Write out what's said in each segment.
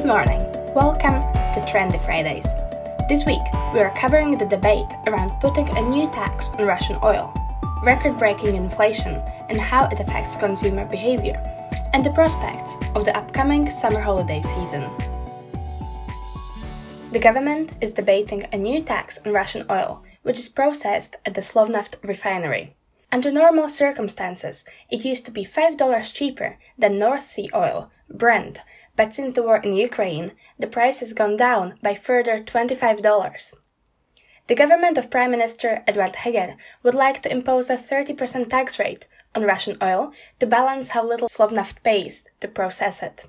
Good morning. Welcome to Trendy Fridays. This week, we are covering the debate around putting a new tax on Russian oil, record breaking inflation, and how it affects consumer behavior, and the prospects of the upcoming summer holiday season. The government is debating a new tax on Russian oil, which is processed at the Slovnaft refinery. Under normal circumstances, it used to be $5 cheaper than North Sea oil, Brent, but since the war in Ukraine, the price has gone down by further $25. The government of Prime Minister Eduard Heger would like to impose a 30% tax rate on Russian oil to balance how little Slovnaft pays to process it.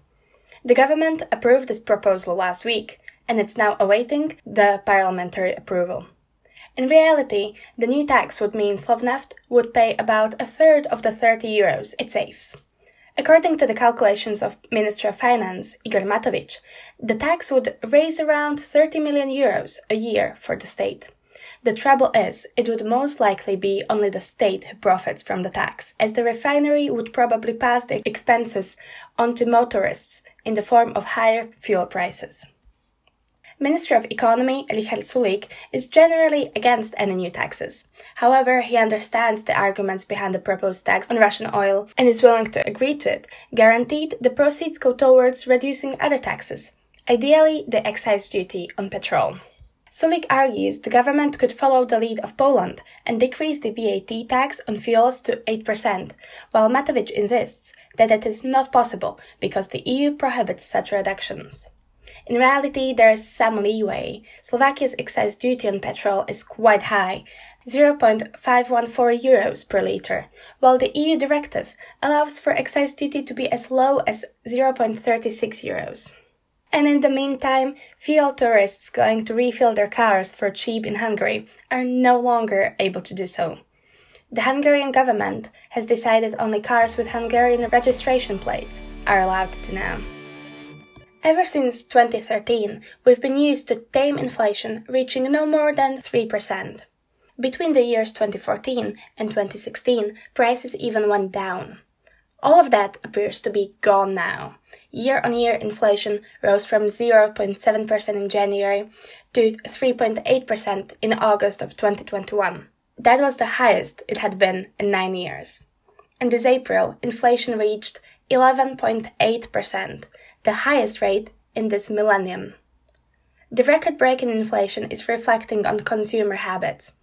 The government approved this proposal last week, and it's now awaiting the parliamentary approval. In reality, the new tax would mean Slovnaft would pay about a third of the 30 euros it saves. According to the calculations of Minister of Finance Igor Matovic, the tax would raise around 30 million euros a year for the state. The trouble is, it would most likely be only the state who profits from the tax, as the refinery would probably pass the expenses on to motorists in the form of higher fuel prices. Minister of Economy Richard Sulik is generally against any new taxes. However, he understands the arguments behind the proposed tax on Russian oil and is willing to agree to it, guaranteed the proceeds go towards reducing other taxes, ideally the excise duty on petrol. Sulik argues the government could follow the lead of Poland and decrease the VAT tax on fuels to 8%, while Matovic insists that it is not possible because the EU prohibits such reductions. In reality, there is some leeway. Slovakia's excise duty on petrol is quite high, 0.514 euros per litre, while the EU directive allows for excise duty to be as low as 0.36 euros. And in the meantime, fuel tourists going to refill their cars for cheap in Hungary are no longer able to do so. The Hungarian government has decided only cars with Hungarian registration plates are allowed to now. Ever since 2013, we've been used to tame inflation reaching no more than 3%. Between the years 2014 and 2016, prices even went down. All of that appears to be gone now. Year on year inflation rose from 0.7% in January to 3.8% in August of 2021. That was the highest it had been in nine years. And this April, inflation reached 11.8%, the highest rate in this millennium. The record breaking inflation is reflecting on consumer habits.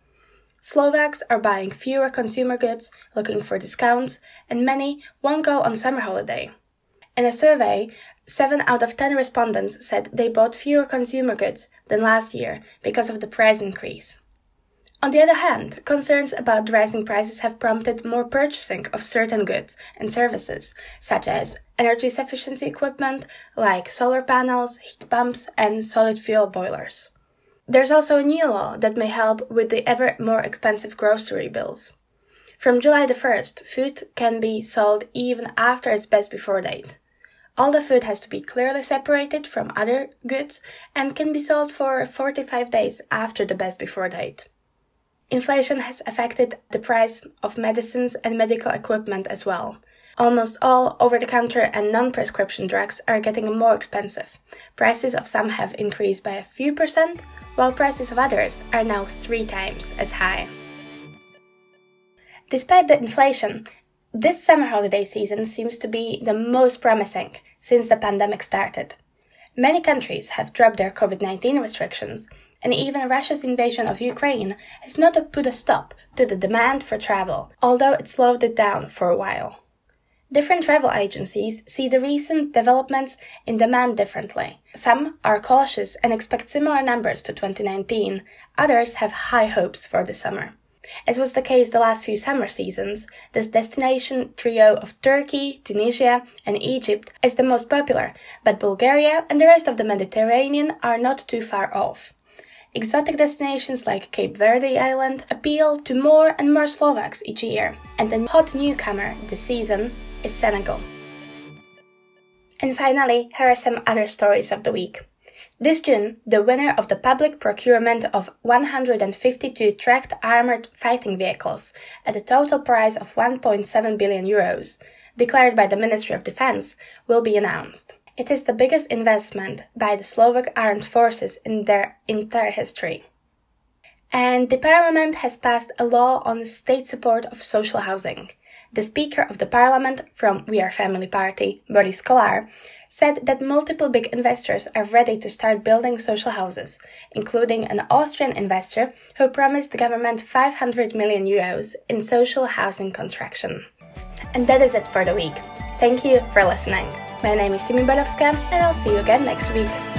Slovaks are buying fewer consumer goods, looking for discounts, and many won't go on summer holiday. In a survey, 7 out of 10 respondents said they bought fewer consumer goods than last year because of the price increase. On the other hand, concerns about rising prices have prompted more purchasing of certain goods and services, such as energy efficiency equipment like solar panels, heat pumps, and solid fuel boilers. There's also a new law that may help with the ever more expensive grocery bills. From July the 1st, food can be sold even after its best before date. All the food has to be clearly separated from other goods and can be sold for 45 days after the best before date. Inflation has affected the price of medicines and medical equipment as well. Almost all over the counter and non prescription drugs are getting more expensive. Prices of some have increased by a few percent, while prices of others are now three times as high. Despite the inflation, this summer holiday season seems to be the most promising since the pandemic started. Many countries have dropped their COVID 19 restrictions, and even Russia's invasion of Ukraine has not put a stop to the demand for travel, although it slowed it down for a while. Different travel agencies see the recent developments in demand differently. Some are cautious and expect similar numbers to 2019, others have high hopes for the summer. As was the case the last few summer seasons, this destination trio of Turkey, Tunisia, and Egypt is the most popular, but Bulgaria and the rest of the Mediterranean are not too far off. Exotic destinations like Cape Verde Island appeal to more and more Slovaks each year, and the hot newcomer this season is Senegal. And finally, here are some other stories of the week. This June, the winner of the public procurement of 152 tracked armored fighting vehicles at a total price of 1.7 billion euros, declared by the Ministry of Defense, will be announced. It is the biggest investment by the Slovak armed forces in their entire history. And the parliament has passed a law on state support of social housing. The Speaker of the Parliament from We Are Family Party, Boris Kolar, said that multiple big investors are ready to start building social houses, including an Austrian investor who promised the government 500 million euros in social housing construction. And that is it for the week. Thank you for listening. My name is Simi Balowska, and I'll see you again next week.